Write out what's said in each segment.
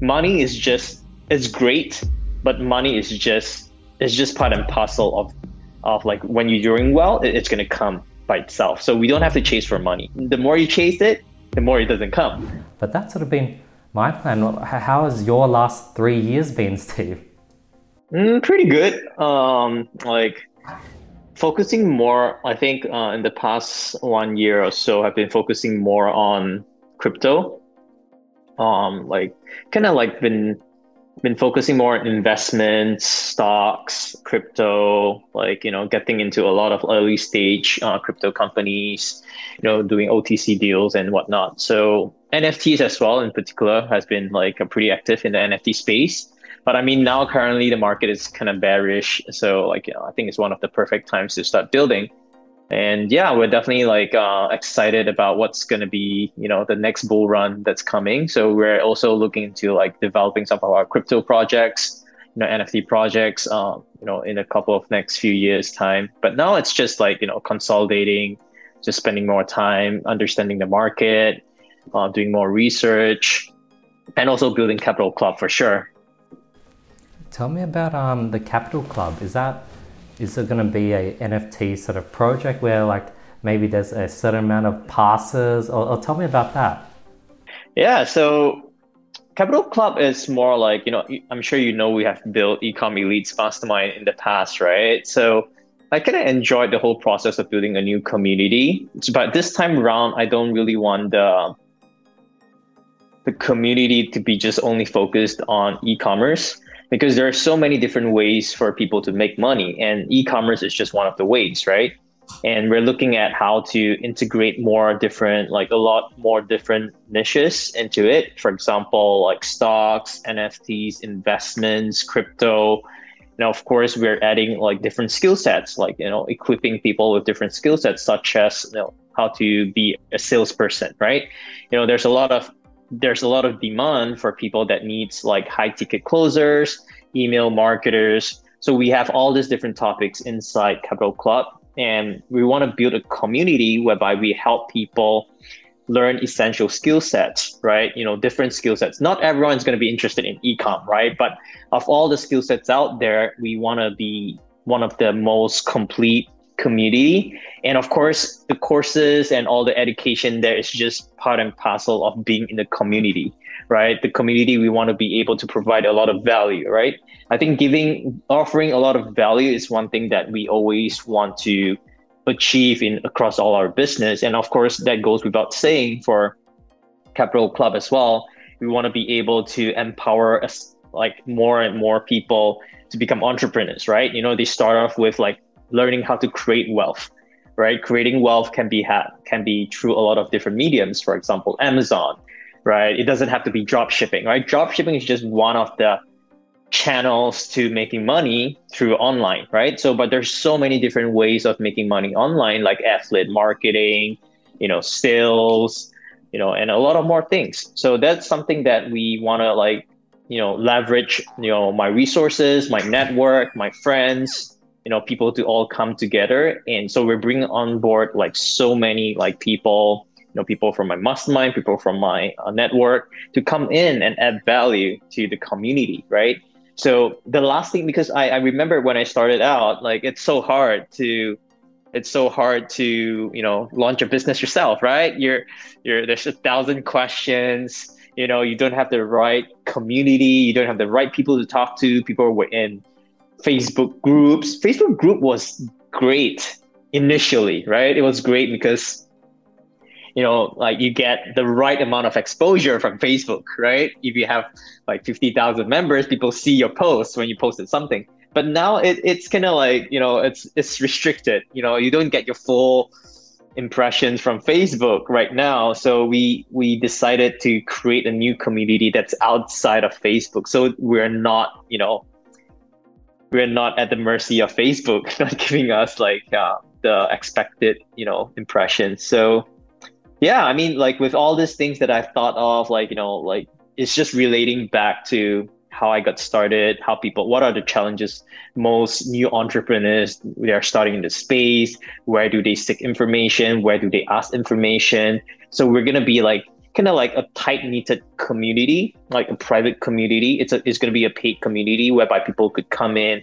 money is just it's great, but money is just it's just part and parcel of of like when you're doing well, it, it's gonna come by itself. So we don't have to chase for money. The more you chase it, the more it doesn't come. But that's sort of been my plan. How has your last three years been, Steve? Mm, pretty good. Um, like focusing more. I think uh, in the past one year or so, I've been focusing more on crypto. Um, like kind of like been been focusing more on investments, stocks, crypto, like, you know, getting into a lot of early stage uh, crypto companies, you know, doing OTC deals and whatnot. So NFTs as well, in particular, has been like a pretty active in the NFT space. But I mean, now currently the market is kind of bearish. So like, you know, I think it's one of the perfect times to start building and yeah we're definitely like uh, excited about what's going to be you know the next bull run that's coming. So we're also looking into like developing some of our crypto projects you know nft projects um, you know in a couple of next few years time. But now it's just like you know consolidating just spending more time understanding the market uh, doing more research and also building capital club for sure. Tell me about um, the capital club. Is that is it going to be a NFT sort of project where like maybe there's a certain amount of passes or, or tell me about that. Yeah, so Capital Club is more like, you know, I'm sure you know we have built Ecom Elites Mastermind in the past, right? So I kind of enjoyed the whole process of building a new community. But this time around, I don't really want the the community to be just only focused on e-commerce because there are so many different ways for people to make money and e-commerce is just one of the ways right? And we're looking at how to integrate more different like a lot more different niches into it. For example like stocks nfts investments crypto. Now of course we're adding like different skill sets like you know equipping people with different skill sets such as you know how to be a salesperson right? You know there's a lot of there's a lot of demand for people that needs like high ticket closers, email marketers. So we have all these different topics inside Capital Club, and we want to build a community whereby we help people learn essential skill sets, right? You know, different skill sets. Not everyone's going to be interested in ecom, right? But of all the skill sets out there, we want to be one of the most complete community. And of course, the courses and all the education there is just part and parcel of being in the community, right? The community, we want to be able to provide a lot of value, right? I think giving, offering a lot of value is one thing that we always want to achieve in across all our business. And of course, that goes without saying for Capital Club as well. We want to be able to empower us like more and more people to become entrepreneurs, right? You know, they start off with like learning how to create wealth right? Creating wealth can be had can be through a lot of different mediums for example amazon right? It doesn't have to be drop shipping right? Drop shipping is just one of the channels to making money through online right? So but there's so many different ways of making money online like affiliate marketing you know sales you know and a lot of more things. So that's something that we want to like you know leverage you know my resources my network my friends you know people to all come together. And so we're bringing on board like so many like people you know people from my mastermind people from my uh, network to come in and add value to the community right? So the last thing because I, I remember when i started out like it's so hard to it's so hard to you know launch a business yourself right? You're you're there's a thousand questions. You know you don't have the right community. You don't have the right people to talk to. People were in Facebook groups. Facebook group was great initially, right? It was great because you know, like you get the right amount of exposure from Facebook, right? If you have like 50,000 members, people see your posts when you posted something. But now it, it's kind of like, you know, it's it's restricted. You know, you don't get your full impressions from Facebook right now. So we we decided to create a new community that's outside of Facebook. So we're not, you know, we're not at the mercy of Facebook not giving us like uh, the expected you know impressions. So yeah, I mean like with all these things that I've thought of, like you know like it's just relating back to how I got started, how people, what are the challenges most new entrepreneurs they are starting in the space, where do they seek information, where do they ask information. So we're gonna be like kind of like a tight knitted community, like a private community. It's a, it's going to be a paid community whereby people could come in,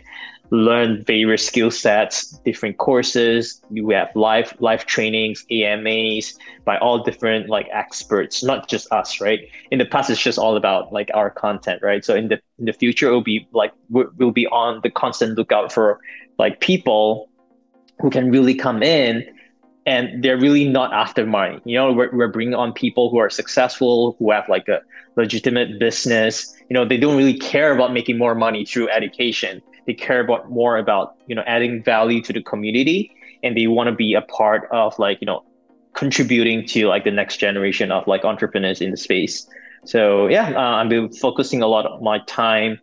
learn various skill sets, different courses. We have live live trainings, AMAs by all different like experts, not just us, right? In the past, it's just all about like our content, right? So in the in the future, it'll be like we'll be on the constant lookout for like people who can really come in and they're really not after money. You know, we're, we're bringing on people who are successful, who have like a legitimate business. You know, they don't really care about making more money through education. They care about more about, you know, adding value to the community and they want to be a part of like, you know, contributing to like the next generation of like entrepreneurs in the space. So yeah, uh, I've been focusing a lot of my time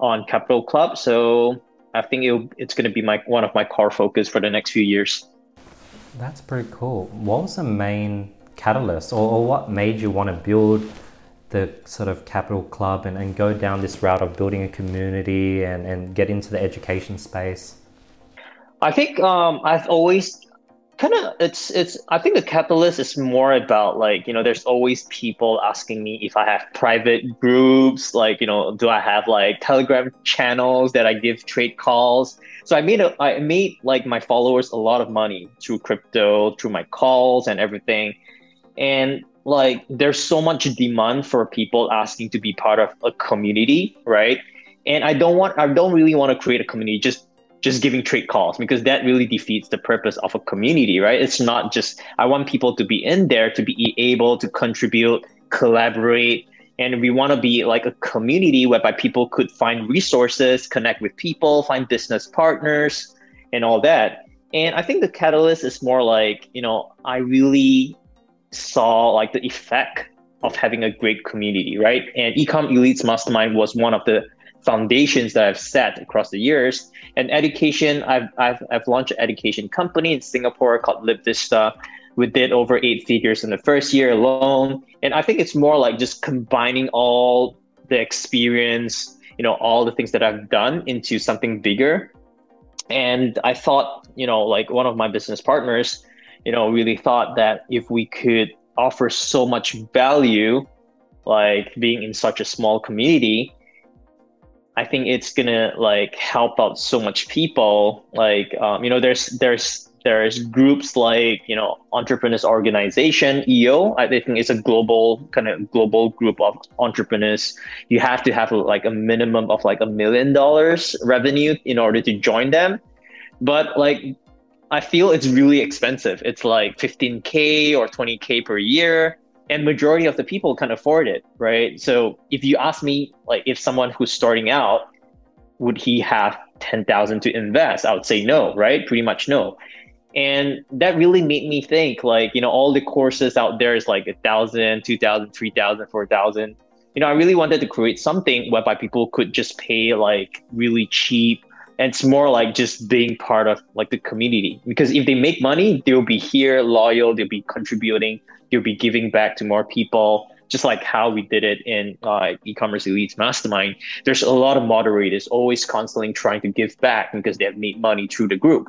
on Capital Club. So I think it's going to be my one of my core focus for the next few years. That's pretty cool. What was the main catalyst, or, or what made you want to build the sort of capital club and, and go down this route of building a community and, and get into the education space? I think um, I've always kind of it's it's I think the catalyst is more about like you know there's always people asking me if I have private groups like you know do I have like Telegram channels that I give trade calls so I made a, I made like my followers a lot of money through crypto through my calls and everything and like there's so much demand for people asking to be part of a community right and I don't want I don't really want to create a community just just giving trade calls because that really defeats the purpose of a community, right? It's not just, I want people to be in there to be able to contribute, collaborate, and we want to be like a community whereby people could find resources, connect with people, find business partners, and all that. And I think the catalyst is more like, you know, I really saw like the effect of having a great community, right? And Ecom Elites Mastermind was one of the foundations that I've set across the years. And education, I've, I've, I've launched an education company in Singapore called LeapVista. We did over eight figures in the first year alone. And I think it's more like just combining all the experience, you know, all the things that I've done into something bigger. And I thought, you know, like one of my business partners, you know, really thought that if we could offer so much value, like being in such a small community, I think it's gonna like help out so much people. Like um, you know, there's there's there's groups like you know entrepreneurs organization EO. I think it's a global kind of global group of entrepreneurs. You have to have like a minimum of like a million dollars revenue in order to join them. But like I feel it's really expensive. It's like 15k or 20k per year and majority of the people can afford it right so if you ask me like if someone who's starting out would he have 10,000 to invest i would say no right pretty much no and that really made me think like you know all the courses out there is like a thousand two thousand three thousand four thousand. You know i really wanted to create something whereby people could just pay like really cheap. And it's more like just being part of like the community. Because if they make money they'll be here loyal they'll be contributing they'll be giving back to more people. Just like how we did it in uh, e-commerce elites mastermind there's a lot of moderators always constantly trying to give back because they have made money through the group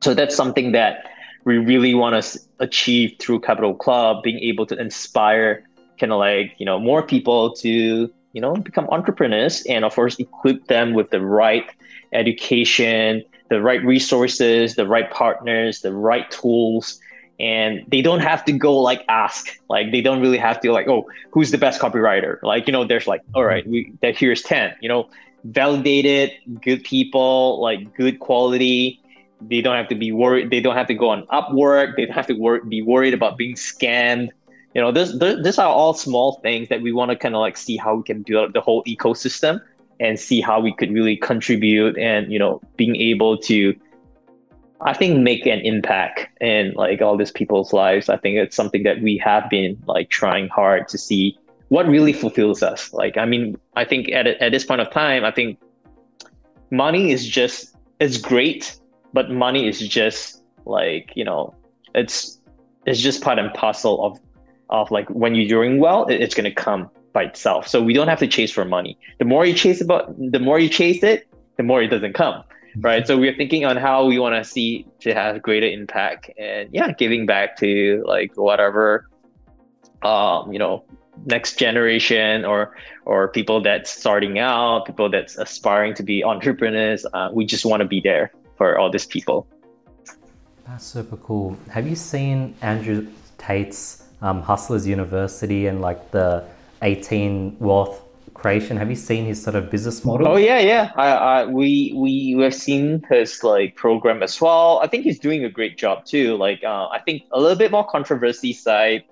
so that's something that we really want to achieve through capital club being able to inspire kind of like you know more people to you know become entrepreneurs and of course equip them with the right education the right resources the right partners the right tools. And they don't have to go like ask. Like they don't really have to like oh who's the best copywriter? Like you know there's like all right we that here's 10 you know? Validated good people like good quality they don't have to be worried they don't have to go on upwork they don't have to wor- be worried about being scammed you know this, this these are all small things that we want to kind of like see how we can build the whole ecosystem and see how we could really contribute and you know being able to I think make an impact in like all these people's lives. I think it's something that we have been like trying hard to see what really fulfills us. Like, I mean, I think at at this point of time, I think money is just it's great, but money is just like you know, it's it's just part and parcel of of like when you're doing well, it's gonna come by itself. So we don't have to chase for money. The more you chase about, the more you chase it, the more it doesn't come right so we're thinking on how we want to see to have greater impact and yeah giving back to like whatever um, you know, next generation or or people that's starting out, people that's aspiring to be entrepreneurs. Uh, we just want to be there for all these people. That's super cool. Have you seen Andrew Tate's um, Hustlers University and like the 18 wealth creation? Have you seen his sort of business model? Oh yeah, yeah. I, I we we have seen his like program as well. I think he's doing a great job too. Like uh, I think a little bit more controversy side,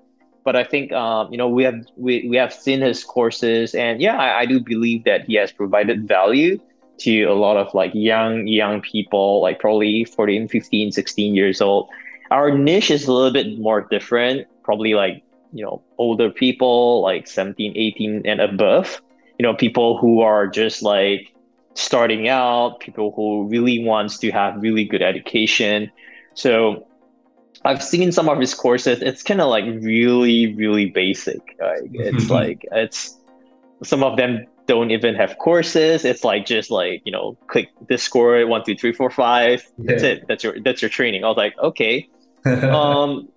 but I think um, you know we have we, we have seen his courses, and yeah, I, I do believe that he has provided value to a lot of like young young people, like probably 14, 15, 16 years old. Our niche is a little bit more different, probably like you know older people like 17 18 and above. You know people who are just like starting out people who really wants to have really good education. So i've seen some of his courses. It's kind of like really really basic like it's mm-hmm. like it's some of them don't even have courses it's like just like you know click this discord one two three four five that's yeah. it that's your that's your training i was like okay um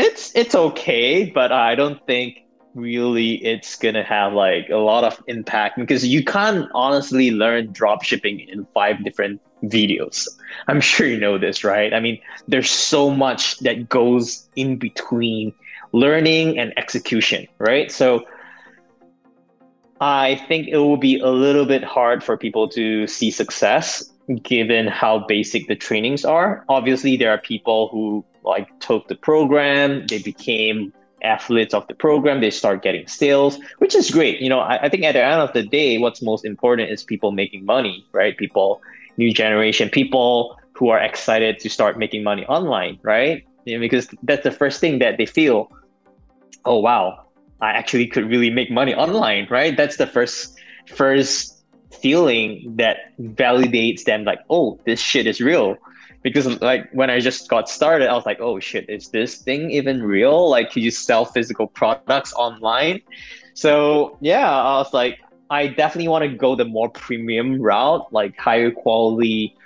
it's it's okay, but I don't think really it's gonna have like a lot of impact because you can't honestly learn drop shipping in five different videos. I'm sure you know this, right? I mean, there's so much that goes in between learning and execution, right? So I think it will be a little bit hard for people to see success given how basic the trainings are. Obviously, there are people who like took the program, they became athletes of the program, they start getting sales, which is great. You know, I, I think at the end of the day, what's most important is people making money, right? People, new generation, people who are excited to start making money online, right? Because that's the first thing that they feel, oh wow, I actually could really make money online, right? That's the first first feeling that validates them like, oh, this shit is real. Because like when I just got started, I was like, oh shit, is this thing even real? Like can you sell physical products online? So yeah, I was like, I definitely want to go the more premium route, like higher quality,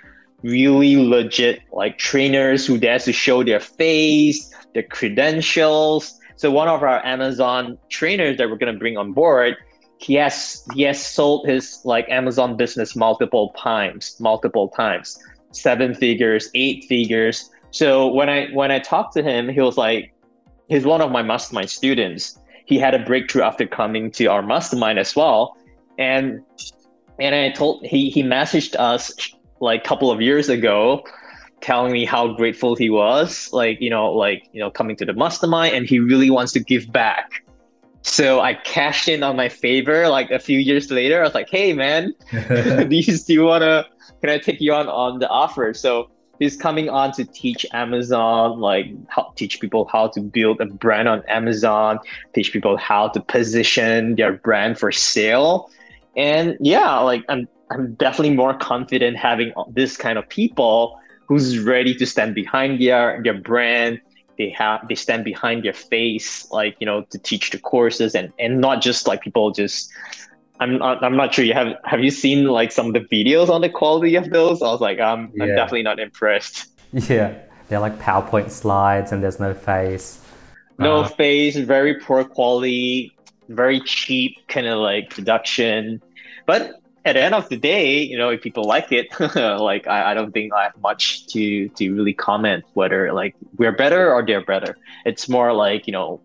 really legit like trainers who dare to show their face, their credentials. So one of our Amazon trainers that we're gonna bring on board, he has he has sold his like Amazon business multiple times, multiple times, seven figures, eight figures. So when I when I talked to him, he was like, he's one of my mastermind students. He had a breakthrough after coming to our mastermind as well, and and I told he he messaged us like a couple of years ago telling me how grateful he was like you know like you know coming to the mastermind and he really wants to give back so I cashed in on my favor like a few years later. I was like, hey man, do you still wanna can I take you on on the offer? So he's coming on to teach Amazon, like how, teach people how to build a brand on Amazon, teach people how to position their brand for sale. And yeah, like I'm I'm definitely more confident having this kind of people who's ready to stand behind their their brand. They have they stand behind their face like you know to teach the courses and and not just like people just I'm not, I'm not sure you have have you seen like some of the videos on the quality of those I was like um, yeah. I'm definitely not impressed. Yeah. They're like PowerPoint slides and there's no face. No uh, face very poor quality very cheap kind of like production. But at the end of the day, you know, if people like it, like I, I don't think I have much to to really comment whether like we're better or they're better. It's more like, you know,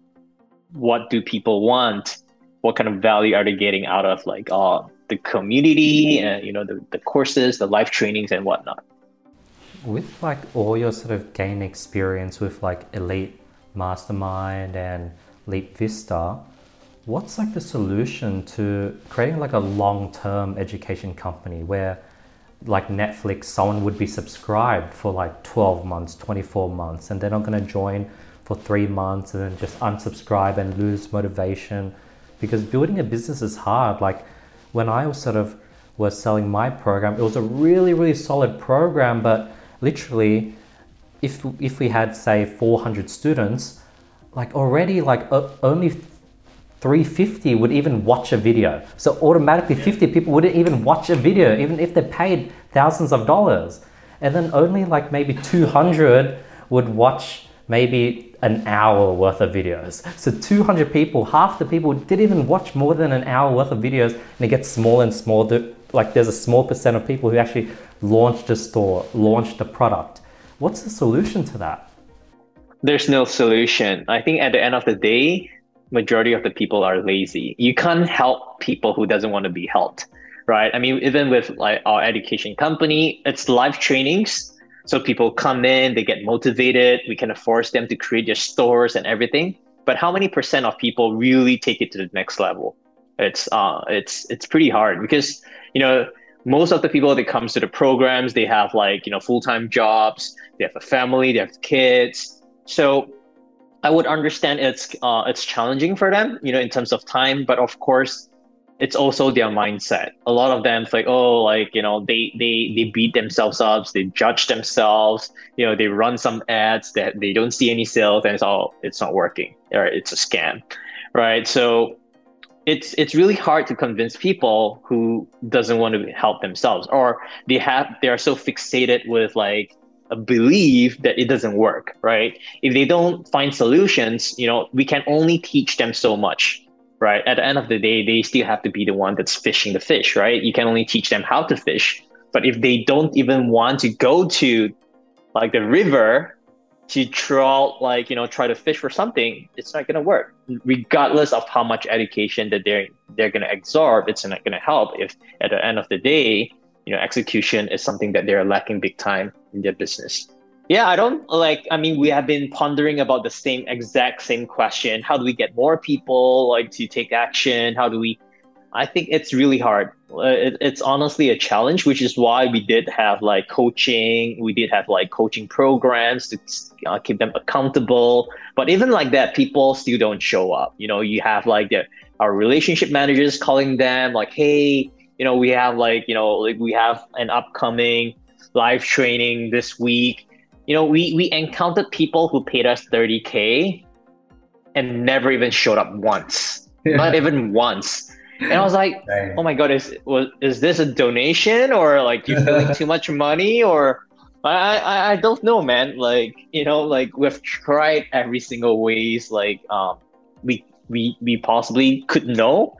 what do people want? What kind of value are they getting out of like uh the community and you know the, the courses, the live trainings and whatnot. With like all your sort of gain experience with like Elite Mastermind and Leap Vista, what's like the solution to creating like a long-term education company where like Netflix, someone would be subscribed for like 12 months, 24 months, and they're not going to join for three months and then just unsubscribe and lose motivation. Because building a business is hard. Like when I was sort of was selling my program, it was a really, really solid program, but literally, if if we had say 400 students, like already like uh, only 350 would even watch a video. So automatically 50 people wouldn't even watch a video, even if they paid thousands of dollars. And then only like maybe 200 would watch maybe an hour worth of videos. So 200 people, half the people didn't even watch more than an hour worth of videos, and it gets smaller and smaller. Like there's a small percent of people who actually launched a store, launched a product. What's the solution to that? There's no solution. I think at the end of the day, majority of the people are lazy. You can't help people who doesn't want to be helped, right? I mean, even with like our education company, it's live trainings so people come in, they get motivated. We can force them to create their stores and everything. But how many percent of people really take it to the next level? It's uh, it's it's pretty hard because you know most of the people that comes to the programs they have like you know full time jobs, they have a family, they have kids. So I would understand it's uh, it's challenging for them, you know, in terms of time. But of course, it's also their mindset. A lot of them like, oh, like you know, they they they beat themselves up, they judge themselves. You know, they run some ads that they don't see any sales, and it's all it's not working, or it's a scam, right? So it's it's really hard to convince people who doesn't want to help themselves, or they have they are so fixated with like a belief that it doesn't work, right? If they don't find solutions, you know, we can only teach them so much right? At the end of the day, they still have to be the one that's fishing the fish, right? You can only teach them how to fish. But if they don't even want to go to like the river to try like, you know, try to fish for something, it's not gonna work. Regardless of how much education that they're they're gonna absorb, it's not gonna help if at the end of the day, you know, execution is something that they're lacking big time in their business. Yeah, I don't like. I mean, we have been pondering about the same exact same question. How do we get more people like to take action? How do we? I think it's really hard. Uh, it, it's honestly a challenge, which is why we did have like coaching. We did have like coaching programs to uh, keep them accountable. But even like that, people still don't show up. You know, you have like the, our relationship managers calling them like, "Hey, you know, we have like you know like we have an upcoming live training this week you know, we we encountered people who paid us 30k and never even showed up once, yeah. not even once. And I was like, Dang. oh my god, is was is this a donation or like you're feeling too much money or I, I I don't know, man. Like you know, like we've tried every single ways like um we we we possibly could know,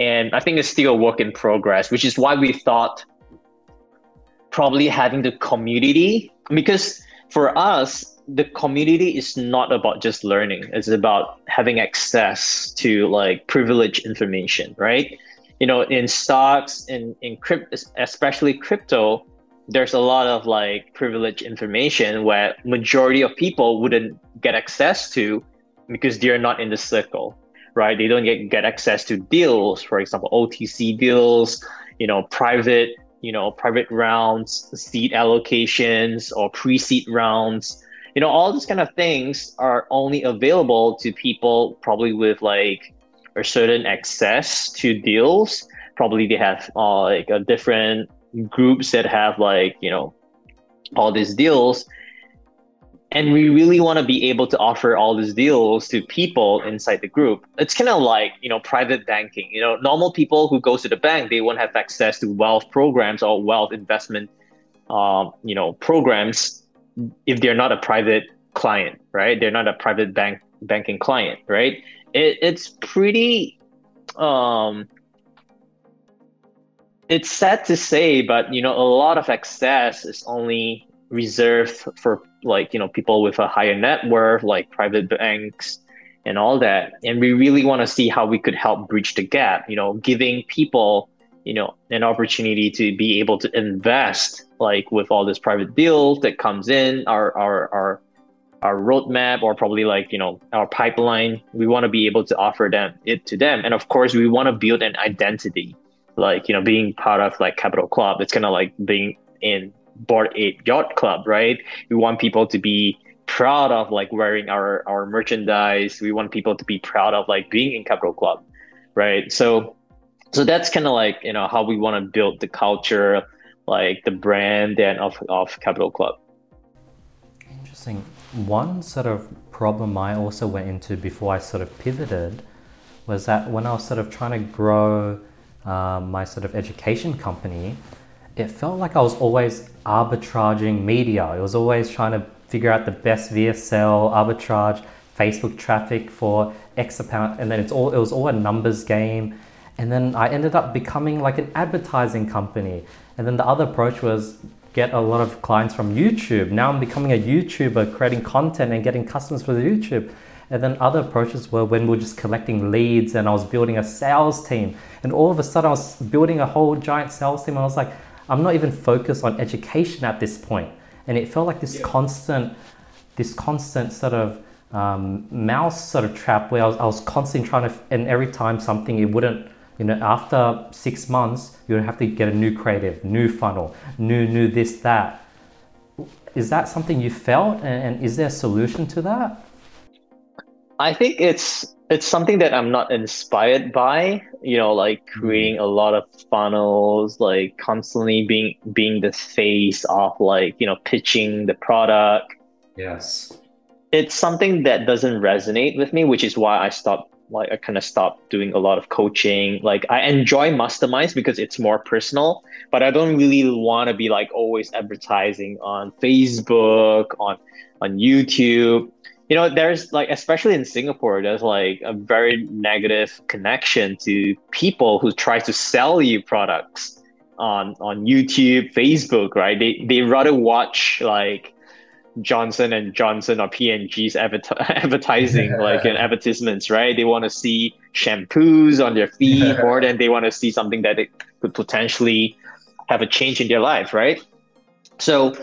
and I think it's still a work in progress, which is why we thought probably having the community because for us, the community is not about just learning. It's about having access to like privileged information, right? You know, in stocks, in in crypto, especially crypto, there's a lot of like privileged information where majority of people wouldn't get access to because they're not in the circle, right? They don't get, get access to deals, for example, OTC deals, you know, private you know, private rounds, seed allocations, or pre-seed rounds. You know, all these kind of things are only available to people probably with like a certain access to deals. Probably they have uh, like a different groups that have like you know all these deals and we really want to be able to offer all these deals to people inside the group. It's kind of like you know private banking. You know normal people who go to the bank they won't have access to wealth programs or wealth investment um, you know programs if they're not a private client right? They're not a private bank banking client right? It, it's pretty um it's sad to say but you know a lot of access is only reserved for like you know people with a higher net worth like private banks and all that. And we really want to see how we could help bridge the gap you know giving people you know an opportunity to be able to invest like with all this private deals that comes in our our our our roadmap or probably like you know our pipeline. We want to be able to offer them it to them. And of course we want to build an identity like you know being part of like capital club. It's kind of like being in Bored Ape Yacht Club, right? We want people to be proud of like wearing our our merchandise. We want people to be proud of like being in Capital Club, right? So so that's kind of like you know how we want to build the culture, like the brand and of of Capital Club. Interesting. One sort of problem I also went into before I sort of pivoted was that when I was sort of trying to grow uh, my sort of education company, it felt like I was always arbitraging media. I was always trying to figure out the best VSL, arbitrage Facebook traffic for X amount, and then it's all it was all a numbers game. And then I ended up becoming like an advertising company. And then the other approach was get a lot of clients from YouTube. Now I'm becoming a YouTuber, creating content and getting customers for the YouTube. And then other approaches were when we are just collecting leads and I was building a sales team. And all of a sudden I was building a whole giant sales team. And I was like, I'm not even focused on education at this point. And it felt like this yeah. constant, this constant sort of um, mouse sort of trap where I was, I was constantly trying to, and every time something, it wouldn't, you know, after six months, you would have to get a new creative, new funnel, new, new this, that. Is that something you felt? And, and is there a solution to that? I think it's it's something that I'm not inspired by. You know, like mm-hmm. creating a lot of funnels, like constantly being being the face of like you know pitching the product. Yes, it's something that doesn't resonate with me, which is why I stopped. Like I kind of stopped doing a lot of coaching. Like I enjoy masterminds because it's more personal, but I don't really want to be like always advertising on Facebook, on on YouTube you know there's like especially in singapore there's like a very negative connection to people who try to sell you products on on youtube facebook right? They they rather watch like johnson and johnson or p&g's advertising like in advertisements right? They want to see shampoos on their feed more than they want to see something that it could potentially have a change in their life right? So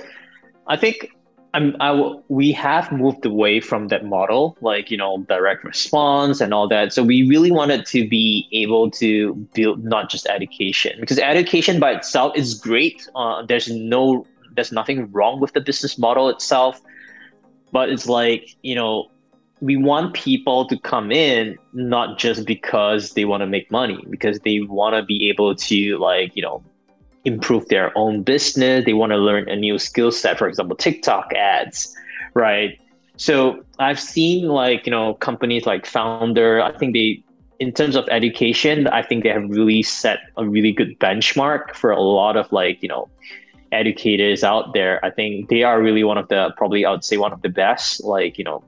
i think I'm, I w- we have moved away from that model, like you know, direct response and all that. So we really wanted to be able to build not just education, because education by itself is great. Uh, there's no, there's nothing wrong with the business model itself, but it's like you know, we want people to come in not just because they want to make money, because they want to be able to like you know improve their own business. They want to learn a new skill set, for example, TikTok ads, right? So I've seen like, you know, companies like Foundr, I think they, in terms of education, I think they have really set a really good benchmark for a lot of like, you know, educators out there. I think they are really one of the, probably I would say one of the best, like, you know,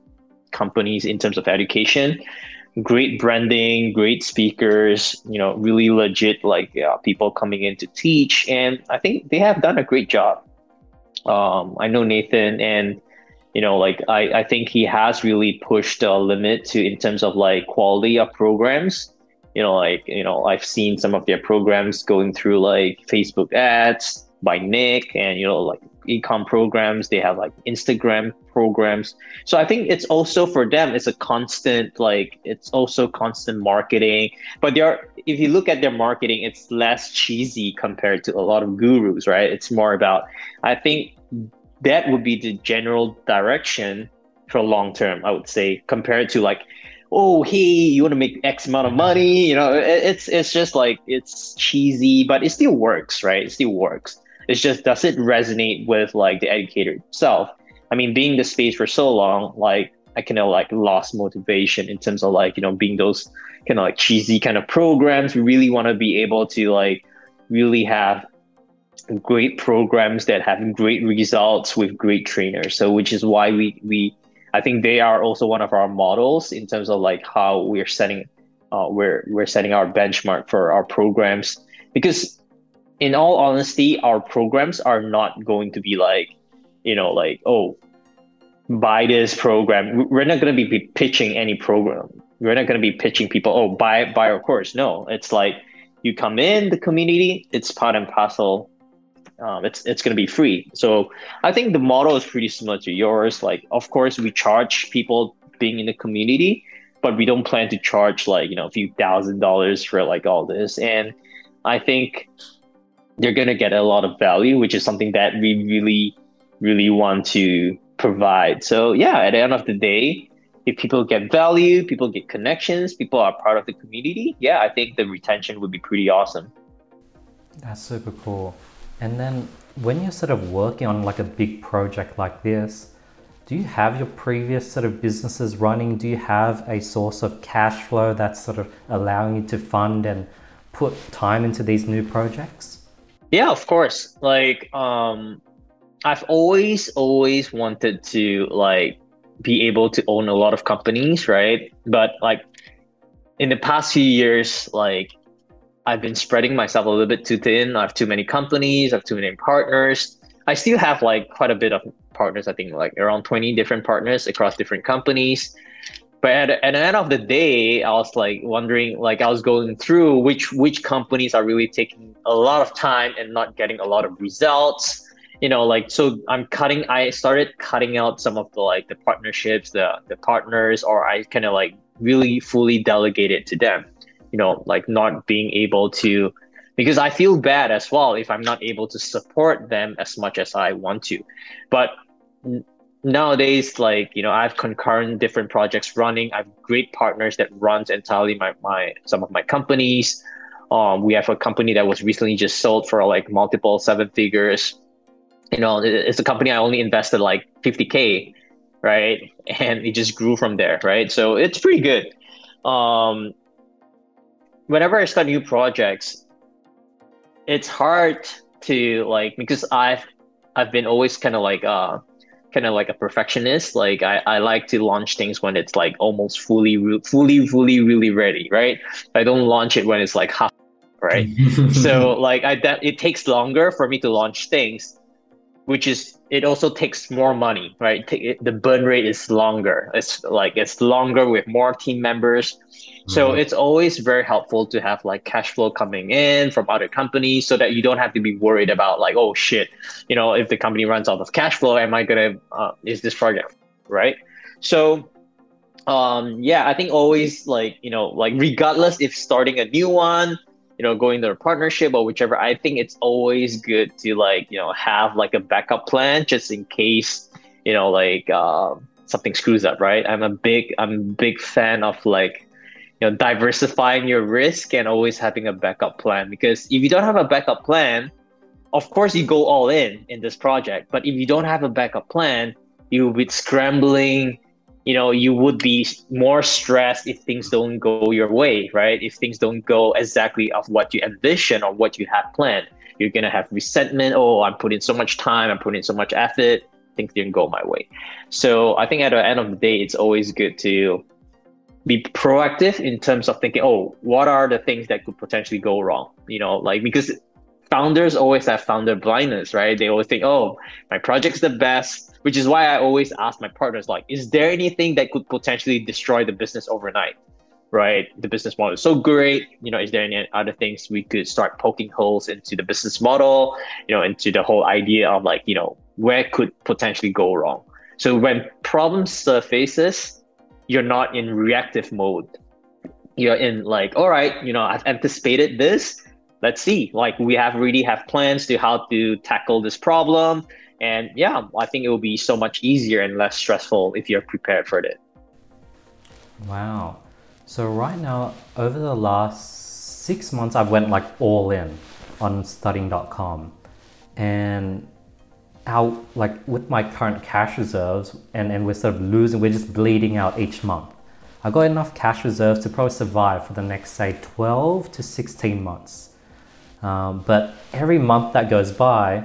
companies in terms of education great branding, great speakers, you know, really legit like yeah, people coming in to teach. And I think they have done a great job. Um, I know Nathan and you know, like I, I think he has really pushed the limit to in terms of like quality of programs. You know, like, you know, I've seen some of their programs going through like Facebook ads by Nick and you know, like ecom programs they have like instagram programs. So i think it's also for them it's a constant like it's also constant marketing. But they are if you look at their marketing it's less cheesy compared to a lot of gurus right? It's more about i think that would be the general direction for long term i would say compared to like oh hey you want to make x amount of money? You know it's it's just like it's cheesy but it still works right? It still works. It's just does it resonate with like the educator itself? I mean, being the space for so long, like I kind of like lost motivation in terms of like you know being those kind of like cheesy kind of programs. We really want to be able to like really have great programs that have great results with great trainers. So which is why we we I think they are also one of our models in terms of like how we're setting uh, we're we're setting our benchmark for our programs because in all honesty, our programs are not going to be like, you know, like, oh, buy this program. We're not going to be pitching any program. We're not going to be pitching people, oh, buy, buy our course. No, it's like you come in the community, it's part and parcel. Um, it's it's going to be free. So I think the model is pretty similar to yours. Like, of course, we charge people being in the community, but we don't plan to charge like you know a few thousand dollars for like all this. And I think they're going to get a lot of value, which is something that we really, really want to provide. So, yeah, at the end of the day, if people get value, people get connections, people are part of the community, yeah, I think the retention would be pretty awesome. That's super cool. And then when you're sort of working on like a big project like this, do you have your previous sort of businesses running? Do you have a source of cash flow that's sort of allowing you to fund and put time into these new projects? Yeah, of course. Like, um, I've always, always wanted to like be able to own a lot of companies, right? But like in the past few years, like I've been spreading myself a little bit too thin. I have too many companies, I have too many partners. I still have like quite a bit of partners, I think like around 20 different partners across different companies. But at, at the end of the day, I was like wondering, like I was going through which which companies are really taking a lot of time and not getting a lot of results you know like so i'm cutting i started cutting out some of the like the partnerships the the partners or i kind of like really fully delegate it to them you know like not being able to because i feel bad as well if i'm not able to support them as much as i want to. But nowadays like you know i have concurrent different projects running. I have great partners that runs entirely my, my some of my companies. Um, we have a company that was recently just sold for like multiple seven figures you know, it's a company I only invested like 50k, right? And it just grew from there, right? So it's pretty good. Um, whenever I start new projects, it's hard to like because I've I've been always kind of like uh kind of like a perfectionist. Like I, I like to launch things when it's like almost fully fully fully really ready, right? I don't launch it when it's like half right. so like I that it takes longer for me to launch things which is it also takes more money, right? The burn rate is longer. It's like it's longer with more team members. So mm-hmm. it's always very helpful to have like cash flow coming in from other companies so that you don't have to be worried about like, oh shit, you know, if the company runs out of cash flow, am I gonna uh, is this project right? So um yeah, I think always like, you know, like regardless if starting a new one you know going to a partnership or whichever i think it's always good to like you know have like a backup plan just in case you know like uh, something screws up right? I'm a big i'm a big fan of like you know diversifying your risk and always having a backup plan because if you don't have a backup plan of course you go all in in this project but if you don't have a backup plan you'll be scrambling you know you would be more stressed if things don't go your way right? If things don't go exactly of what you envision or what you have planned. You're gonna have resentment oh i'm putting so much time i'm putting so much effort things didn't go my way. So i think at the end of the day it's always good to be proactive in terms of thinking oh what are the things that could potentially go wrong? You know like because founders always have founder blindness right? They always think oh my project's the best which is why I always ask my partners like, is there anything that could potentially destroy the business overnight? Right, the business model is so great. You know, is there any other things we could start poking holes into the business model? You know, into the whole idea of like, you know, where could potentially go wrong? So when problems surfaces, you're not in reactive mode. You're in like, all right, you know, I've anticipated this. Let's see. Like we have really have plans to how to tackle this problem and yeah, I think it will be so much easier and less stressful if you're prepared for it. Wow. So right now, over the last six months, I've went like all in on studying.com. And how like with my current cash reserves and, and we're sort of losing, we're just bleeding out each month. I got enough cash reserves to probably survive for the next say 12 to 16 months. Um, but every month that goes by,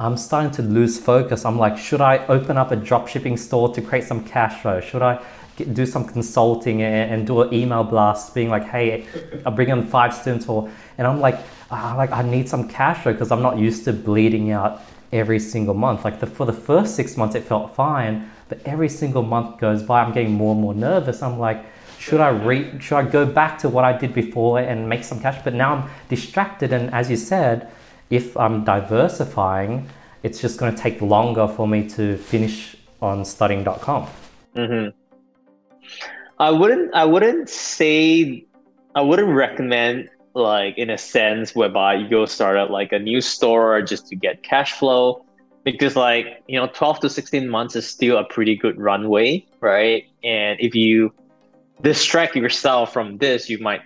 I'm starting to lose focus. I'm like, should I open up a drop shipping store to create some cash flow? Should I get, do some consulting and, and, do an email blast being like, hey, I bring in five students or, and I'm like, ah, like I need some cash flow because I'm not used to bleeding out every single month. Like the, for the first six months, it felt fine, but every single month goes by, I'm getting more and more nervous. I'm like, should I re- should I go back to what I did before and make some cash? But now I'm distracted, and as you said, if I'm diversifying, it's just going to take longer for me to finish on studying.com. Mm-hmm. I wouldn't. I wouldn't say. I wouldn't recommend like in a sense whereby you go start up like a new store just to get cash flow because like you know 12 to 16 months is still a pretty good runway right and if you distract yourself from this you might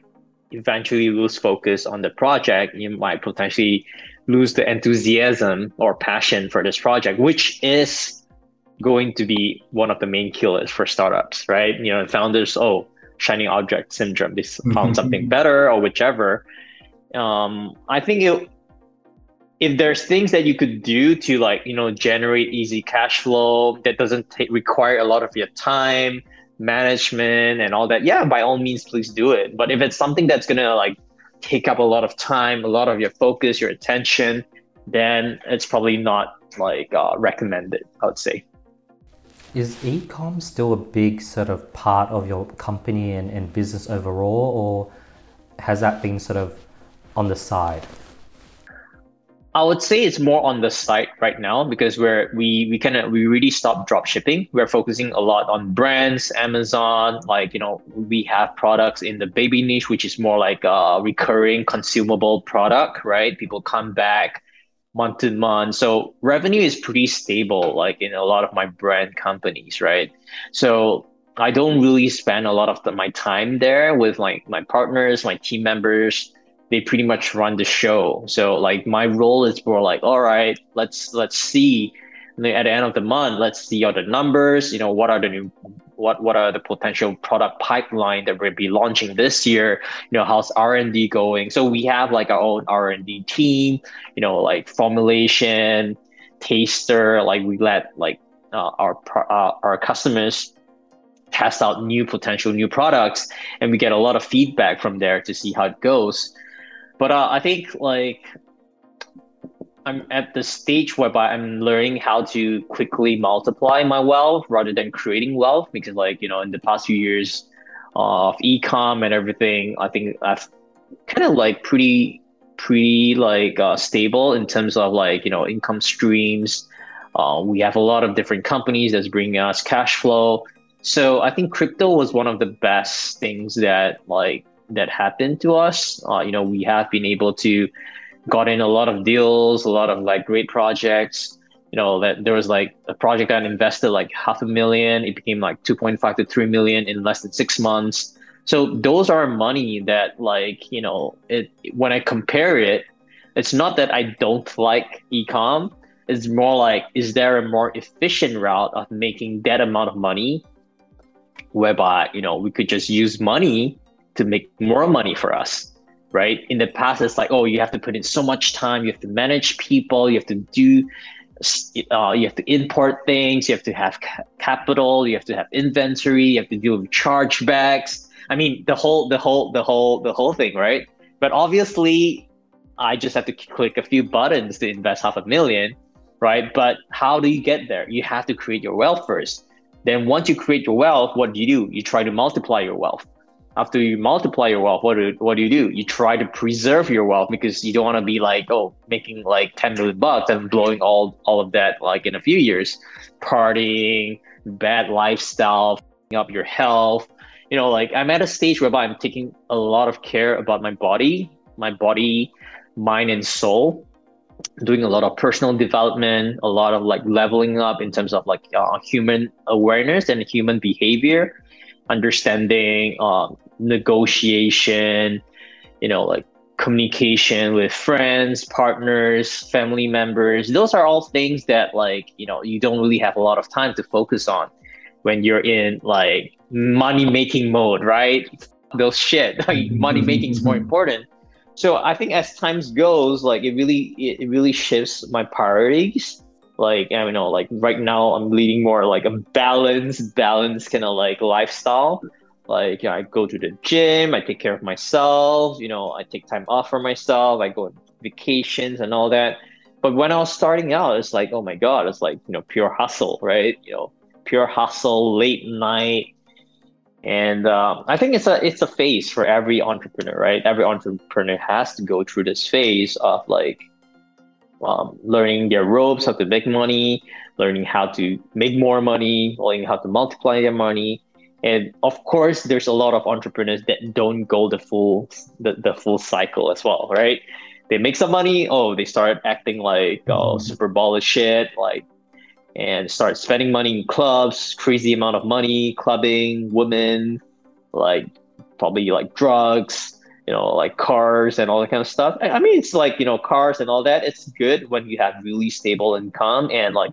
eventually lose focus on the project you might potentially lose the enthusiasm or passion for this project, which is going to be one of the main killers for startups, right? You know, founders, oh, shiny object syndrome, they found something better or whichever. Um, I think it if there's things that you could do to like you know generate easy cash flow that doesn't take, require a lot of your time management and all that yeah by all means please do it but if it's something that's gonna like take up a lot of time a lot of your focus your attention then it's probably not like uh, recommended i would say. Is ecom still a big sort of part of your company and, and business overall or has that been sort of on the side I would say it's more on the site right now because we're we we kind of we really stopped drop shipping. We're focusing a lot on brands, Amazon. Like you know, we have products in the baby niche, which is more like a recurring consumable product, right? People come back month to month, so revenue is pretty stable. Like in a lot of my brand companies, right? So I don't really spend a lot of the, my time there with like my partners, my team members they pretty much run the show. So like my role is more like, all right, let's let's see at the end of the month, let's see all the numbers. You know, what are the new what what are the potential product pipeline that we'll be launching this year? You know, how's R and D going? So we have like our own R and D team. You know, like formulation, taster. Like we let like uh, our uh, our customers test out new potential new products, and we get a lot of feedback from there to see how it goes. But uh, I think like I'm at the stage whereby I'm learning how to quickly multiply my wealth rather than creating wealth because like you know in the past few years of ecom and everything, I think I've kind of like pretty pretty like uh, stable in terms of like you know income streams. Uh, we have a lot of different companies that's bringing us cash flow. So I think crypto was one of the best things that like that happened to us. Uh, you know, we have been able to got in a lot of deals, a lot of like great projects. You know, that there was like a project that invested like half a million. It became like 2.5 to 3 million in less than six months. So those are money that like, you know, it when I compare it, it's not that I don't like ecom. It's more like, is there a more efficient route of making that amount of money whereby, you know, we could just use money to make more money for us right? In the past it's like oh you have to put in so much time you have to manage people you have to do uh, you have to import things you have to have ca- capital you have to have inventory you have to deal with chargebacks. I mean the whole the whole the whole the whole thing right? But obviously i just have to click a few buttons to invest half a million right? But how do you get there? You have to create your wealth first. Then once you create your wealth what do you do? You try to multiply your wealth after you multiply your wealth, what do, what do you do? You try to preserve your wealth because you don't want to be like, oh, making like 10 million bucks and blowing all, all of that like in a few years, partying, bad lifestyle, up your health. You know, like I'm at a stage whereby I'm taking a lot of care about my body, my body, mind, and soul. Doing a lot of personal development, a lot of like leveling up in terms of like uh, human awareness and human behavior understanding, um, negotiation, you know, like communication with friends, partners, family members. Those are all things that like, you know, you don't really have a lot of time to focus on when you're in like money making mode, right? Those shit. Like money making is more important. So I think as times goes, like it really it really shifts my priorities like I don't know, like right now I'm leading more like a balanced, balanced kind of like lifestyle. Like you know, I go to the gym, I take care of myself, you know, I take time off for myself, I go on vacations and all that. But when I was starting out, it's like, oh my god, it's like you know pure hustle, right? You know, pure hustle, late night, and um, I think it's a it's a phase for every entrepreneur, right? Every entrepreneur has to go through this phase of like um, learning their ropes, how to make money, learning how to make more money, learning how to multiply their money. And of course, there's a lot of entrepreneurs that don't go the full the, the full cycle as well, right? They make some money, oh, they start acting like oh, mm-hmm. super ball of shit, like and start spending money in clubs, crazy amount of money, clubbing, women, like probably like drugs, you know, like cars and all that kind of stuff. I, I mean, it's like, you know, cars and all that. It's good when you have really stable income and like,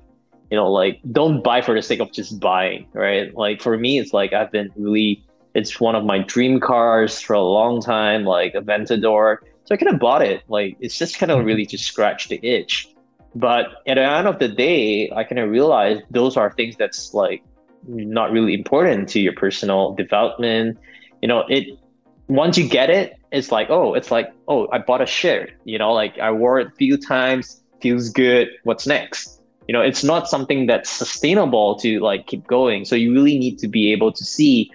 you know, like don't buy for the sake of just buying, right? Like for me, it's like I've been really, it's one of my dream cars for a long time, like Aventador. So I kind of bought it. Like it's just kind of Mm-hmm. really to scratch the itch. But at the end of the day, I kind of realized those are things that's like not really important to your personal development. You know, it once you get it, it's like, oh, it's like, oh, I bought a shirt. You know, like I wore it a few times, feels good. What's next? You know, it's not something that's sustainable to like keep going. So you really need to be able to see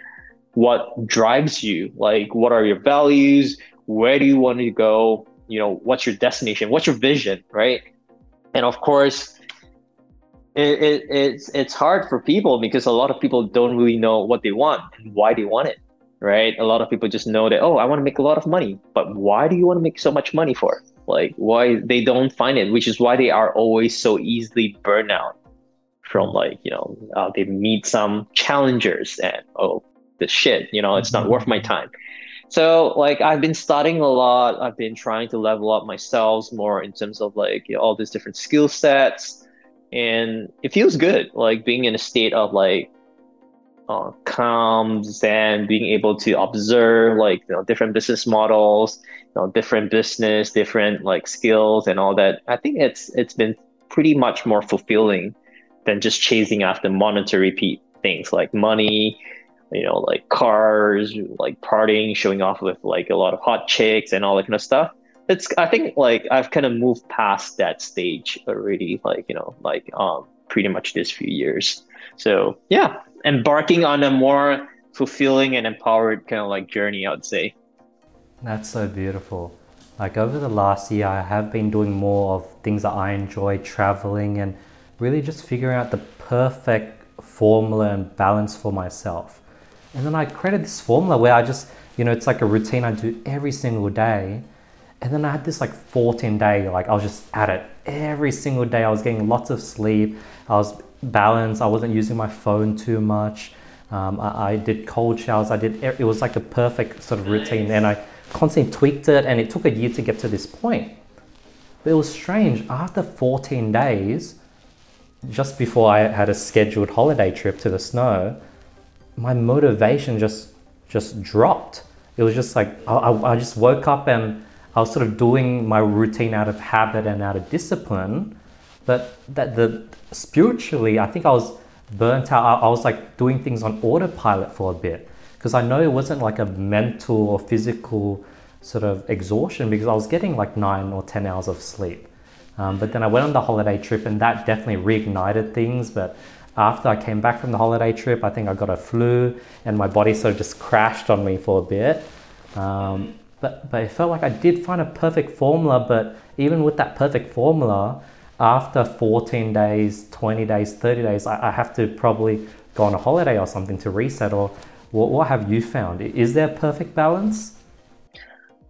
what drives you. Like, what are your values? Where do you want to go? You know, what's your destination? What's your vision, right? And of course, it, it, it's it's hard for people because a lot of people don't really know what they want and why they want it right a lot of people just know that oh i want to make a lot of money but why do you want to make so much money for like why they don't find it which is why they are always so easily burned out from like you know uh, they meet some challengers and oh this shit you know it's not worth my time so like I've been studying a lot. I've been trying to level up myself more in terms of like you know, all these different skill sets, and it feels good. Like being in a state of like uh, and being able to observe like you know different business models, you know different business, different like skills and all that. I think it's it's been pretty much more fulfilling than just chasing after monetary things like money you know, like cars, like partying, showing off with like a lot of hot chicks and all that kind of stuff. It's I think like I've kind of moved past that stage already, like, you know, like um pretty much this few years. So yeah, embarking on a more fulfilling and empowered kind of like journey, I would say. That's so beautiful. Like over the last year, I have been doing more of things that I enjoy, traveling, and really just figuring out the perfect formula and balance for myself. And then I created this formula where I just, you know, it's like a routine I do every single day. And then I had this like 14 day, like I was just at it every single day. I was getting lots of sleep. I was balanced. I wasn't using my phone too much. Um, I, I, did cold showers. I did, it was like a perfect sort of routine. And I constantly tweaked it. And it took a year to get to this point. But it was strange. After 14 days, just before I had a scheduled holiday trip to the snow, my motivation just just dropped. It was just like I, I, just woke up and I was sort of doing my routine out of habit and out of discipline, but that the spiritually, I think I was burnt out. I, I was like doing things on autopilot for a bit because I know it wasn't like a mental or physical sort of exhaustion because I was getting like nine or ten hours of sleep. Um, but then I went on the holiday trip and that definitely reignited things. But after I came back from the holiday trip, I think I got a flu and my body sort of just crashed on me for a bit. Um, but, but it felt like I did find a perfect formula. But even with that perfect formula, after 14 days, 20 days, 30 days, I, I have to probably go on a holiday or something to reset. Or what, what have you found? Is there perfect balance?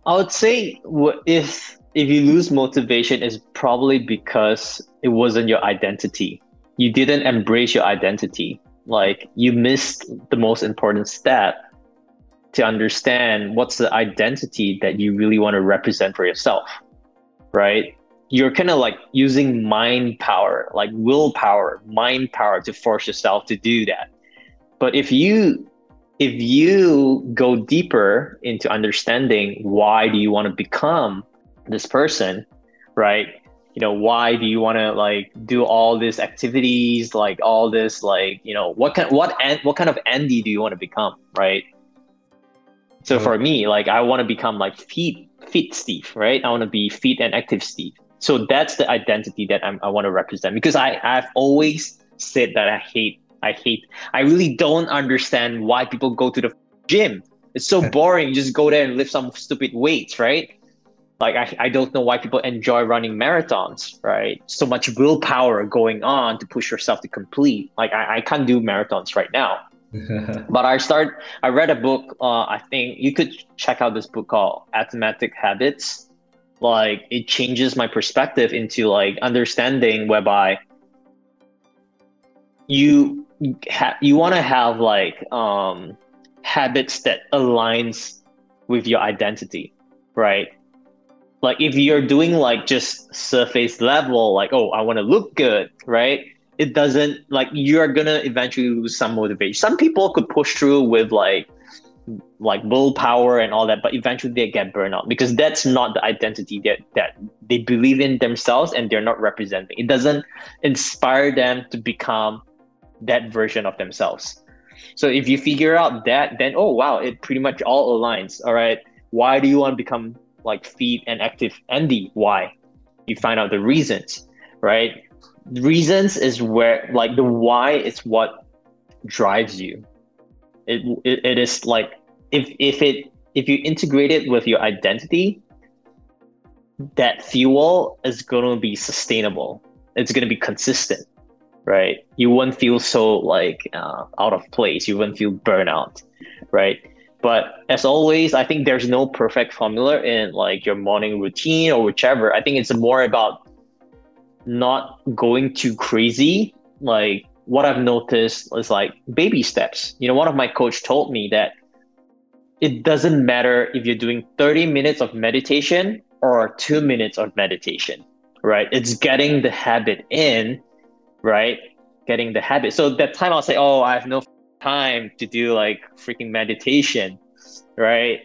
I would say if if you lose motivation, it's probably because it wasn't your identity you didn't embrace your identity. Like you missed the most important step to understand what's the identity that you really want to represent for yourself, right? You're kind of like using mind power, like willpower, mind power to force yourself to do that. But if you if you go deeper into understanding why do you want to become this person, right? you know why do you want to like do all these activities like all this like you know what kind what and what kind of andy do you want to become right so mm-hmm. for me like i want to become like fit fit steve right i want to be fit and active steve so that's the identity that I'm, i want to represent because i i've always said that i hate i hate i really don't understand why people go to the gym. It's so boring you just go there and lift some stupid weights right? Like I, I don't know why people enjoy running marathons right? So much willpower going on to push yourself to complete. Like i, I can't do marathons right now. But i start i read a book uh, i think you could check out this book called atomic habits like it changes my perspective into like understanding whereby you ha- you want to have like um habits that aligns with your identity right? Like if you're doing like just surface level like oh i want to look good right? It doesn't like you're gonna eventually lose some motivation. Some people could push through with like like willpower and all that, but eventually they get burned out because that's not the identity that that they believe in themselves and they're not representing. It doesn't inspire them to become that version of themselves. So if you figure out that, then oh wow, it pretty much all aligns. All right, why do you want to become like fit and active Andy? Why? You find out the reasons, right? Reasons is where like the why is what drives you it, it, it is like if if it if you integrate it with your identity that fuel is going to be sustainable. It's going to be consistent right? You won't feel so like uh, out of place. You won't feel burnout right? But as always i think there's no perfect formula in like your morning routine or whichever. I think it's more about not going too crazy like what I've noticed is like baby steps. You know, one of my coach told me that it doesn't matter if you're doing 30 minutes of meditation or two minutes of meditation, right? It's getting the habit in, right? Getting the habit. So that time I'll say, oh, I have no time to do like freaking meditation, right?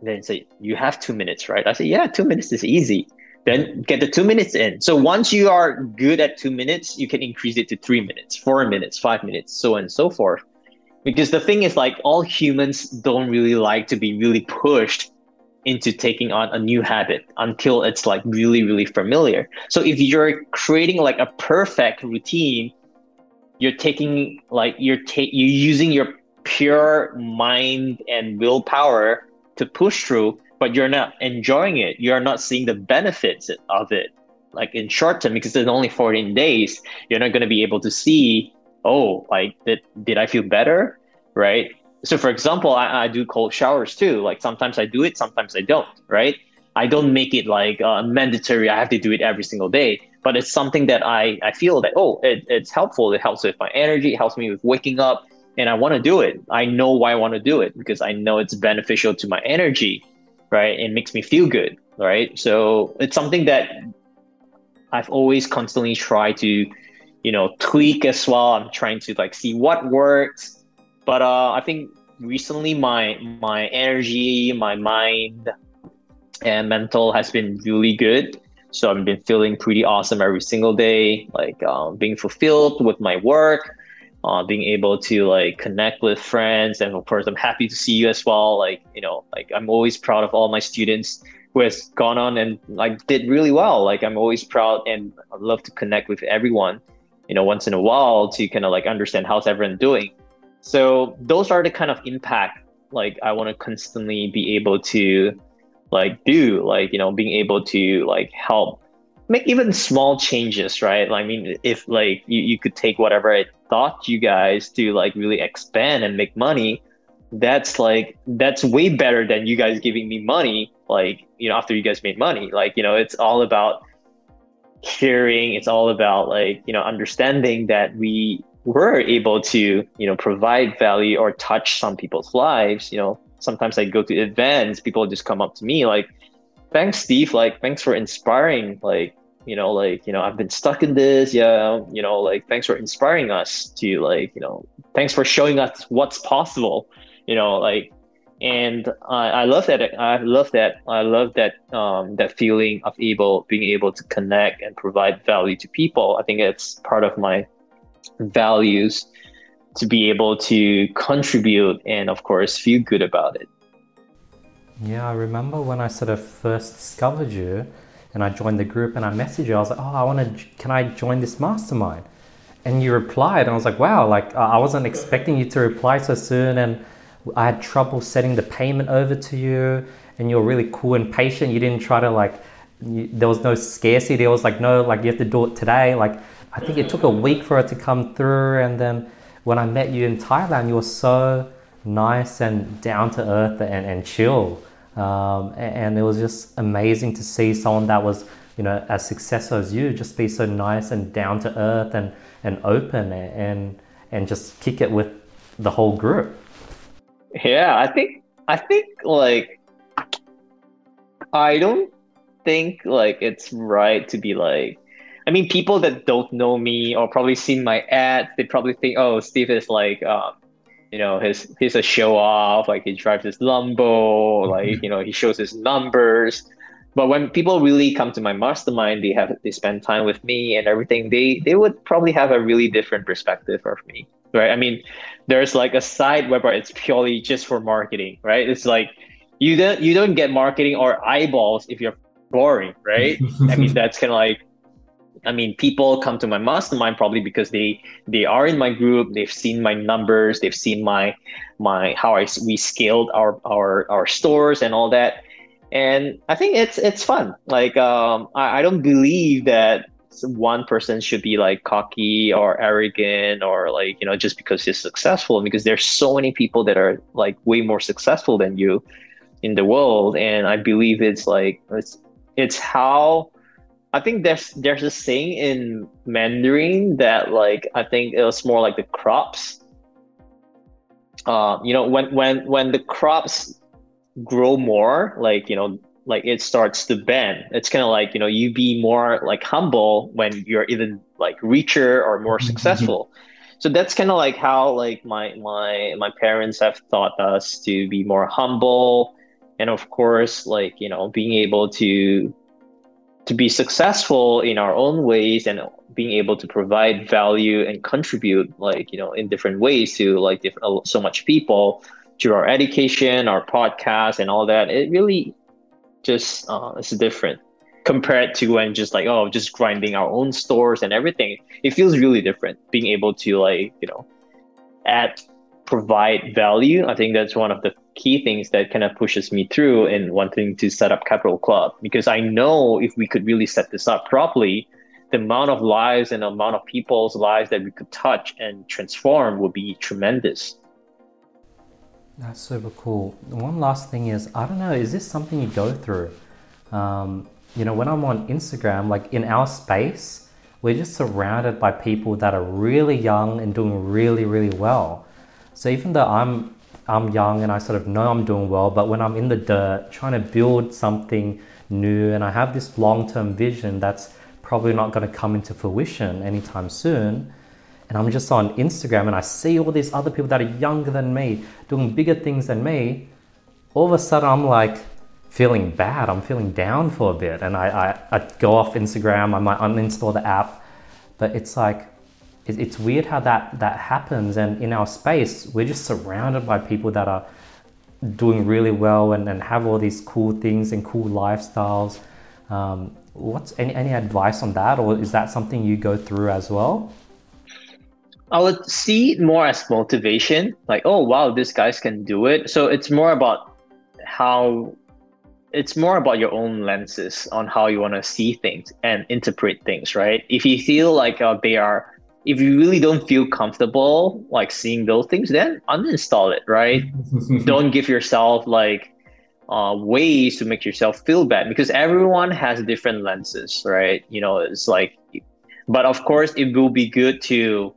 And then say, you have two minutes, right? I say, yeah, two minutes is easy then get the two minutes in. So once you are good at two minutes, you can increase it to three minutes, four minutes, five minutes, so on and so forth. Because the thing is, like, all humans don't really like to be really pushed into taking on a new habit until it's like really, really familiar. So if you're creating like a perfect routine, you're taking like you're ta- you're using your pure mind and willpower to push through but you're not enjoying it. You're not seeing the benefits of it. Like in short term, because there's only 14 days, you're not going to be able to see, oh, like did, did I feel better? Right. So for example, I, I do cold showers too. Like sometimes I do it, sometimes I don't. Right. I don't make it like uh, mandatory. I have to do it every single day, but it's something that I, I feel that, oh, it, it's helpful. It helps with my energy. It helps me with waking up and I want to do it. I know why I want to do it because I know it's beneficial to my energy right? It makes me feel good, right? So it's something that I've always constantly tried to, you know, tweak as well. I'm trying to like see what works. But uh, I think recently my my energy, my mind, and mental has been really good. So I've been feeling pretty awesome every single day, like um, being fulfilled with my work, uh, being able to like connect with friends. And of course i'm happy to see you as well. Like you know like i'm always proud of all my students who has gone on and like did really well. Like i'm always proud and i love to connect with everyone you know once in a while to kind of like understand how's everyone doing. So those are the kind of impact like i want to constantly be able to like do like you know being able to like help make even small changes, right? I mean, if like you, you could take whatever I thought you guys to like really expand and make money, that's like that's way better than you guys giving me money, like, you know, after you guys made money. Like, you know, it's all about hearing, it's all about like, you know, understanding that we were able to, you know, provide value or touch some people's lives. You know, sometimes I go to events, people just come up to me like, thanks, Steve. Like, thanks for inspiring like you know like you know i've been stuck in this yeah you know like thanks for inspiring us to like you know thanks for showing us what's possible you know like and I, I love that i love that i love that um, that feeling of able being able to connect and provide value to people. I think it's part of my values to be able to contribute and of course feel good about it. Yeah i remember when i sort of first discovered you and I joined the group and I messaged you. I was like, oh, I want to, can I join this mastermind? And you replied, and I was like, wow, like I wasn't expecting you to reply so soon. And I had trouble setting the payment over to you, and you're really cool and patient. You didn't try to like, you, there was no scarcity. There was like, no, like you have to do it today. Like, I think it took a week for it to come through. And then when I met you in Thailand, you were so nice and down to earth and, and chill. Um, and it was just amazing to see someone that was, you know, as successful as you, just be so nice and down to earth and, and open and, and just kick it with the whole group. Yeah, I think, I think like, I don't think like it's right to be like, I mean, people that don't know me or probably seen my ads, they probably think, oh, Steve is like, um, you know, his he's a show off, like he drives his Lambo, mm-hmm. like you know, he shows his numbers. But when people really come to my mastermind, they have they spend time with me and everything. They they would probably have a really different perspective of me, right? I mean, there's like a side where it's purely just for marketing, right? It's like you don't you don't get marketing or eyeballs if you're boring, right? I mean, that's kind of like I mean, people come to my mastermind probably because they they are in my group. They've seen my numbers. They've seen my my how I we scaled our our our stores and all that. And I think it's it's fun. Like um, I, I don't believe that one person should be like cocky or arrogant or like you know just because he's successful. Because there's so many people that are like way more successful than you in the world. And I believe it's like it's it's how I think there's there's a saying in Mandarin that like I think it was more like the crops. Uh, you know, when when when the crops grow more, like you know, like it starts to bend. It's kind of like you know, you be more like humble when you're even like richer or more mm-hmm. successful. so that's kind of like how like my my my parents have taught us to be more humble, and of course, like you know, being able to to be successful in our own ways and being able to provide value and contribute like you know in different ways to like different, so much people through our education our podcast and all that it really just uh, it's different compared to when just like oh just grinding our own stores and everything. It feels really different being able to like you know add provide value. I think that's one of the key things that kind of pushes me through in wanting to set up Capital Club because I know if we could really set this up properly, the amount of lives and the amount of people's lives that we could touch and transform would be tremendous. That's super cool. One last thing is, I don't know, is this something you go through? Um, you know, when I'm on Instagram, like in our space, we're just surrounded by people that are really young and doing really, really well. So even though I'm I'm young and I sort of know I'm doing well, but when I'm in the dirt trying to build something new and I have this long term vision that's probably not going to come into fruition anytime soon, and I'm just on Instagram and I see all these other people that are younger than me doing bigger things than me, all of a sudden I'm like feeling bad. I'm feeling down for a bit. And I, I, I go off Instagram, I might uninstall the app, but it's like, it's weird how that that happens. And in our space we're just surrounded by people that are doing really well and, and have all these cool things and cool lifestyles. Um, what's any, any advice on that? Or is that something you go through as well? I would see it more as motivation like oh wow these guys can do it. So it's more about how it's more about your own lenses on how you want to see things and interpret things right? If you feel like uh, they are if you really don't feel comfortable like seeing those things, then uninstall it, right? don't give yourself like uh, ways to make yourself feel bad because everyone has different lenses, right? You know, it's like, but of course, it will be good to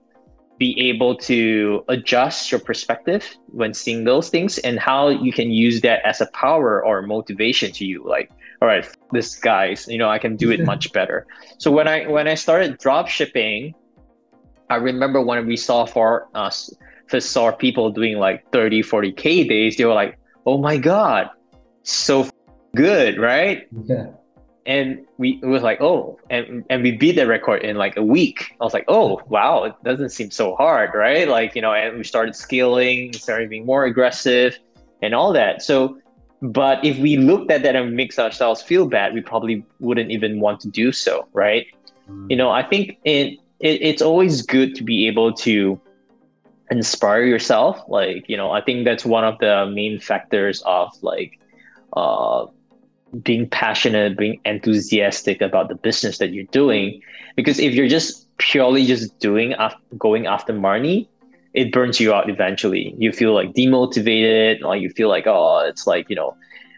be able to adjust your perspective when seeing those things and how you can use that as a power or motivation to you. Like, all right, this guys, you know, I can do it much better. So when I when I started drop shipping, I remember when we saw for us first saw people doing like 30, 40k days, they were like, "Oh my god, so good, right?" Yeah. And we it was like, "Oh," and and we beat the record in like a week. I was like, "Oh, wow, it doesn't seem so hard, right?" Like you know, and we started scaling, started being more aggressive, and all that. So. But if we looked at that and makes ourselves feel bad, we probably wouldn't even want to do so, right? Mm. You know, I think in it, it's always good to be able to inspire yourself. Like you know i think that's one of the main factors of like uh being passionate being enthusiastic about the business that you're doing. Because if you're just purely just doing af- going after money it burns you out eventually. You feel like demotivated or you feel like oh it's like you know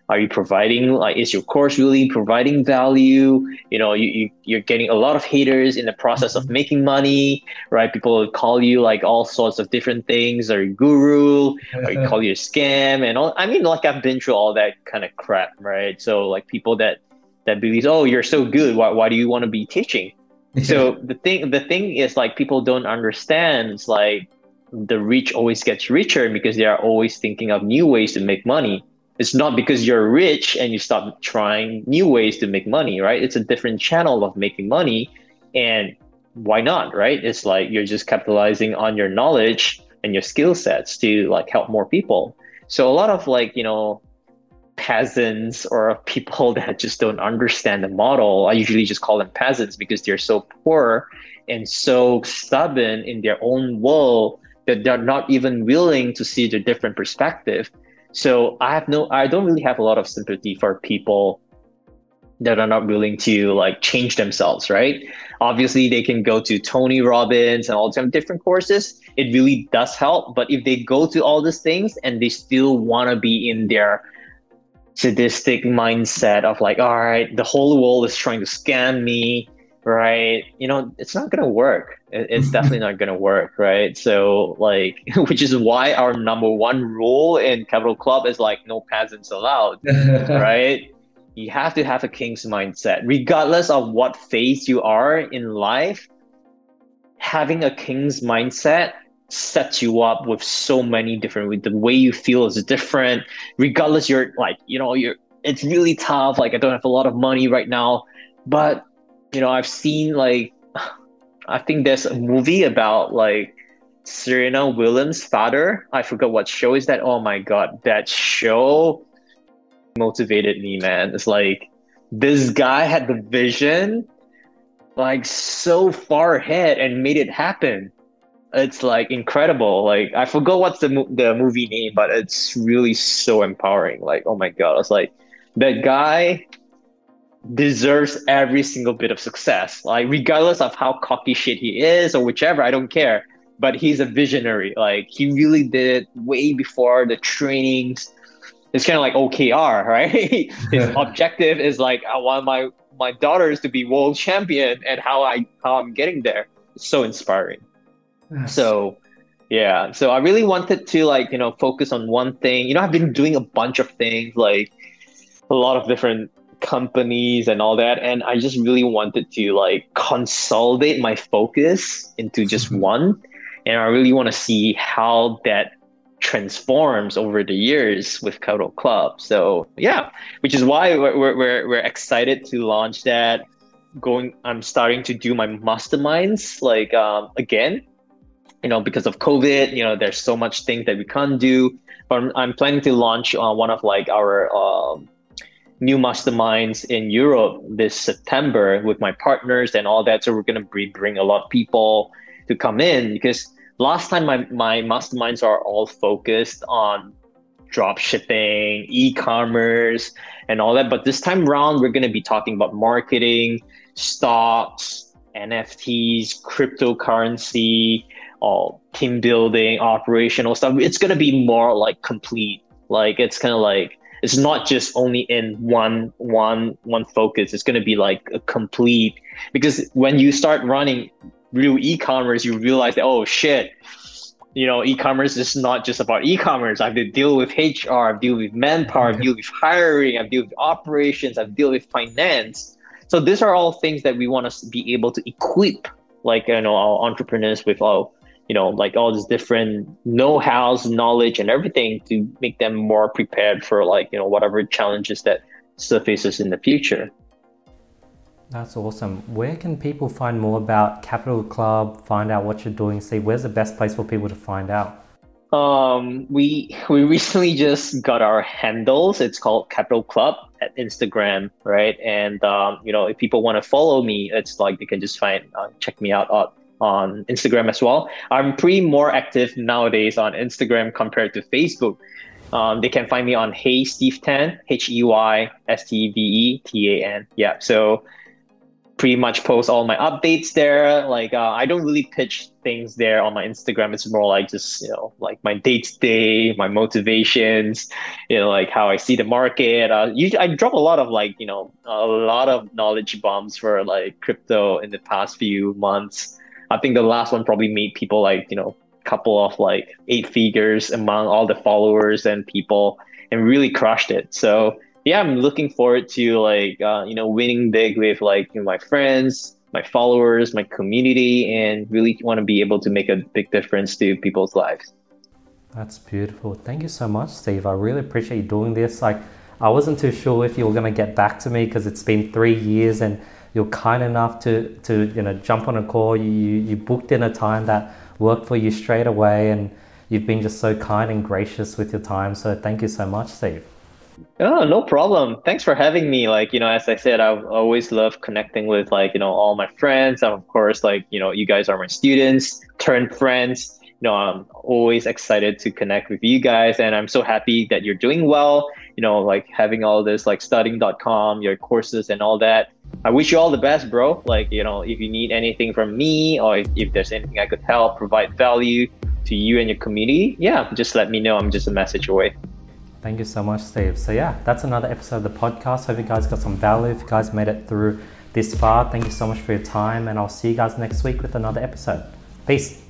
are you providing like is your course really providing value? You know you, you you're getting a lot of haters in the process of mm-hmm. making money right? People call you like all sorts of different things. Or guru? Or you call you a scam? And all i mean like i've been through all that kind of crap right? So like people that that believe oh you're so good. Why, why do you want to be teaching? So the thing the thing is like people don't understand it's like the rich always gets richer because they are always thinking of new ways to make money. It's not because you're rich and you stop trying new ways to make money, right? It's a different channel of making money. And why not, right? It's like you're just capitalizing on your knowledge and your skill sets to like help more people. So a lot of like, you know, peasants or people that just don't understand the model, I usually just call them peasants because they're so poor and so stubborn in their own world that they're not even willing to see the different perspective. So I have no, I don't really have a lot of sympathy for people that are not willing to like change themselves, right? Obviously, they can go to Tony Robbins and all these different courses. It really does help. But if they go to all these things and they still want to be in their sadistic mindset of like, all right, the whole world is trying to scam me, right? You know, it's not gonna work. It's definitely not gonna work, right? So like, which is why our number one rule in Capital Club is like no peasants allowed, right? you have to have a king's mindset regardless of what phase you are in life having a king's mindset sets you up with so many different the way you feel is different regardless you're like you know you're it's really tough like i don't have a lot of money right now but you know i've seen like i think there's a movie about like serena williams father i forgot what show is that oh my god that show motivated me, man. It's like this guy had the vision like so far ahead and made it happen. It's like incredible. Like I forgot what's the the movie name, but it's really so empowering. Like oh my god, it's like that guy deserves every single bit of success. Like regardless of how cocky shit he is or whichever, I don't care. But he's a visionary. Like he really did it way before the trainings it's kind of like OKR, right? His objective is like I want my my daughters to be world champion, and how I how I'm getting there. It's so inspiring. Yes. So yeah, so I really wanted to like you know focus on one thing. You know, I've been doing a bunch of things like a lot of different companies and all that and i just really wanted to like consolidate my focus into just one and i really want to see how that transforms over the years with Capital Club. So yeah, which is why we're, we're, we're excited to launch that. Going, I'm starting to do my masterminds like um, again, you know, because of COVID. You know, there's so much things that we can't do. But I'm, I'm planning to launch uh, one of like our um, new masterminds in Europe this September with my partners and all that. So we're gonna bring bring a lot of people to come in because last time my, my masterminds are all focused on drop shipping, e-commerce, and all that. But this time around, we're going to be talking about marketing, stocks, NFTs, cryptocurrency, all team building, operational stuff. It's going to be more like complete. Like it's kind of like it's not just only in one one one focus. It's going to be like a complete because when you start running real e-commerce, you realize that oh shit, you know, e-commerce is not just about e-commerce. I have to deal with HR, I have deal with manpower, I have deal with hiring, I have deal with operations, I have deal with finance. So these are all things that we want to be able to equip, like you know, our entrepreneurs with all, you know, like all these different know-hows, knowledge, and everything to make them more prepared for like you know whatever challenges that surfaces in the future. That's awesome. Where can people find more about Capital Club, find out what you're doing? See, where's the best place for people to find out? Um, we we recently just got our handles. It's called Capital Club at Instagram, right? And um, you know, if people want to follow me, it's like they can just find uh, check me out on, on Instagram as well. I'm pretty more active nowadays on Instagram compared to Facebook. Um, they can find me on Hey Steve Tan, H E Y S T V E T A N. Yeah, so pretty much post all my updates there. Like uh, I don't really pitch things there on my Instagram. It's more like just you know like my day to day, my motivations, you know like how I see the market. Uh, I drop a lot of like you know a lot of knowledge bombs for like crypto in the past few months. I think the last one probably made people like you know couple of like eight figures among all the followers and people and really crushed it. So yeah, I'm looking forward to like uh, you know winning big with like you know, my friends, my followers, my community, and really want to be able to make a big difference to people's lives. That's beautiful. Thank you so much, Steve. I really appreciate you doing this. Like, I wasn't too sure if you were going to get back to me because it's been three years and you're kind enough to, to you know jump on a call. You, you booked in a time that worked for you straight away, and you've been just so kind and gracious with your time. So thank you so much, Steve. Oh, no problem. Thanks for having me. Like, you know, as I said, I've always loved connecting with like, you know, all my friends. And of course, like, you know, you guys are my students, turned friends. You know, I'm always excited to connect with you guys. And I'm so happy that you're doing well, you know, like having all this like studying.com, your courses and all that. I wish you all the best, bro. Like, you know, if you need anything from me or if, if there's anything I could help, provide value to you and your community, yeah, just let me know. I'm just a message away. Thank you so much, Steve. So, yeah, that's another episode of the podcast. Hope you guys got some value. If you guys made it through this far, thank you so much for your time. And I'll see you guys next week with another episode. Peace.